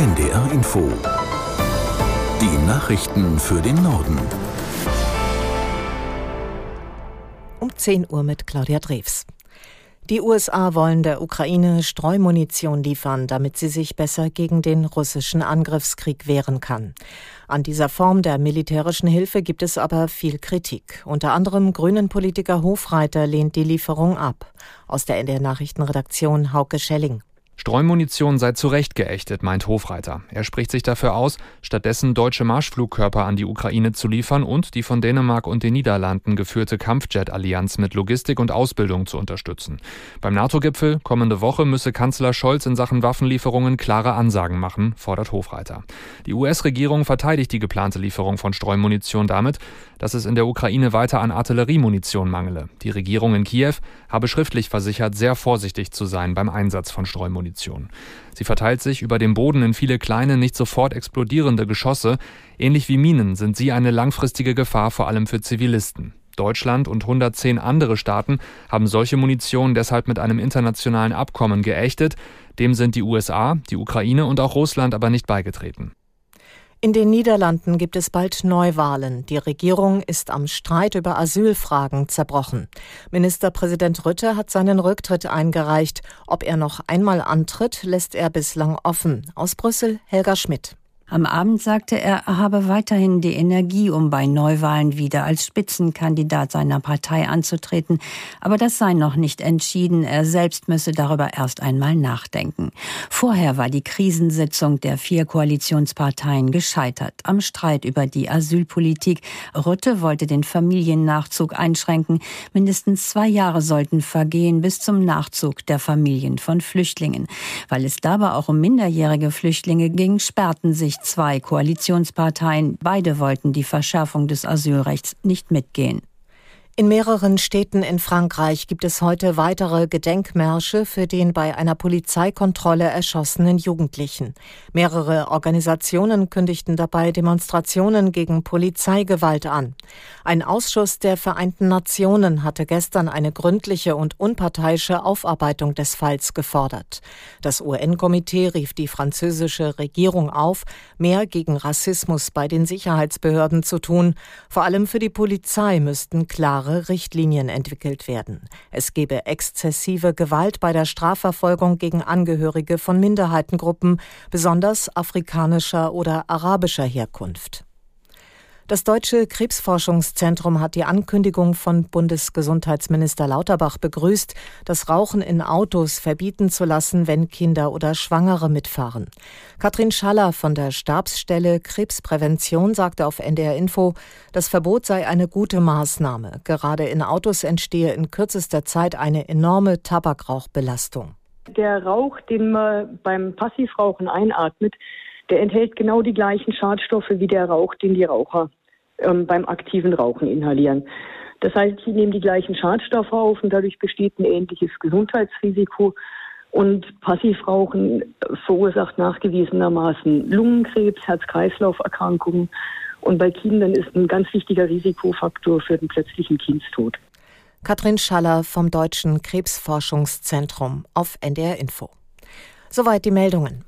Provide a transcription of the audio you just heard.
NDR Info. Die Nachrichten für den Norden. Um 10 Uhr mit Claudia Drews. Die USA wollen der Ukraine Streumunition liefern, damit sie sich besser gegen den russischen Angriffskrieg wehren kann. An dieser Form der militärischen Hilfe gibt es aber viel Kritik. Unter anderem Grünen-Politiker Hofreiter lehnt die Lieferung ab. Aus der NDR Nachrichtenredaktion Hauke Schelling. Streumunition sei zu Recht geächtet, meint Hofreiter. Er spricht sich dafür aus, stattdessen deutsche Marschflugkörper an die Ukraine zu liefern und die von Dänemark und den Niederlanden geführte Kampfjet-Allianz mit Logistik und Ausbildung zu unterstützen. Beim NATO-Gipfel kommende Woche müsse Kanzler Scholz in Sachen Waffenlieferungen klare Ansagen machen, fordert Hofreiter. Die US-Regierung verteidigt die geplante Lieferung von Streumunition damit, dass es in der Ukraine weiter an Artilleriemunition mangele. Die Regierung in Kiew habe schriftlich versichert, sehr vorsichtig zu sein beim Einsatz von Streumunition. Munition. Sie verteilt sich über dem Boden in viele kleine, nicht sofort explodierende Geschosse. Ähnlich wie Minen sind sie eine langfristige Gefahr vor allem für Zivilisten. Deutschland und 110 andere Staaten haben solche Munition deshalb mit einem internationalen Abkommen geächtet. Dem sind die USA, die Ukraine und auch Russland aber nicht beigetreten. In den Niederlanden gibt es bald Neuwahlen. Die Regierung ist am Streit über Asylfragen zerbrochen. Ministerpräsident Rütte hat seinen Rücktritt eingereicht. Ob er noch einmal antritt, lässt er bislang offen. Aus Brüssel Helga Schmidt. Am Abend sagte er, er habe weiterhin die Energie, um bei Neuwahlen wieder als Spitzenkandidat seiner Partei anzutreten. Aber das sei noch nicht entschieden. Er selbst müsse darüber erst einmal nachdenken. Vorher war die Krisensitzung der vier Koalitionsparteien gescheitert am Streit über die Asylpolitik. Rutte wollte den Familiennachzug einschränken. Mindestens zwei Jahre sollten vergehen bis zum Nachzug der Familien von Flüchtlingen. Weil es dabei auch um minderjährige Flüchtlinge ging, sperrten sich zwei Koalitionsparteien. Beide wollten die Verschärfung des Asylrechts nicht mitgehen. In mehreren Städten in Frankreich gibt es heute weitere Gedenkmärsche für den bei einer Polizeikontrolle erschossenen Jugendlichen. Mehrere Organisationen kündigten dabei Demonstrationen gegen Polizeigewalt an. Ein Ausschuss der Vereinten Nationen hatte gestern eine gründliche und unparteiische Aufarbeitung des Falls gefordert. Das UN-Komitee rief die französische Regierung auf, mehr gegen Rassismus bei den Sicherheitsbehörden zu tun. Vor allem für die Polizei müssten klare klare Richtlinien entwickelt werden. Es gebe exzessive Gewalt bei der Strafverfolgung gegen Angehörige von Minderheitengruppen, besonders afrikanischer oder arabischer Herkunft. Das Deutsche Krebsforschungszentrum hat die Ankündigung von Bundesgesundheitsminister Lauterbach begrüßt, das Rauchen in Autos verbieten zu lassen, wenn Kinder oder Schwangere mitfahren. Katrin Schaller von der Stabsstelle Krebsprävention sagte auf NDR Info, das Verbot sei eine gute Maßnahme. Gerade in Autos entstehe in kürzester Zeit eine enorme Tabakrauchbelastung. Der Rauch, den man beim Passivrauchen einatmet, der enthält genau die gleichen Schadstoffe wie der Rauch, den die Raucher ähm, beim aktiven Rauchen inhalieren. Das heißt, sie nehmen die gleichen Schadstoffe auf und dadurch besteht ein ähnliches Gesundheitsrisiko. Und Passivrauchen verursacht nachgewiesenermaßen Lungenkrebs, Herz-Kreislauf-Erkrankungen. Und bei Kindern ist ein ganz wichtiger Risikofaktor für den plötzlichen Kindstod. Katrin Schaller vom Deutschen Krebsforschungszentrum auf NDR Info. Soweit die Meldungen.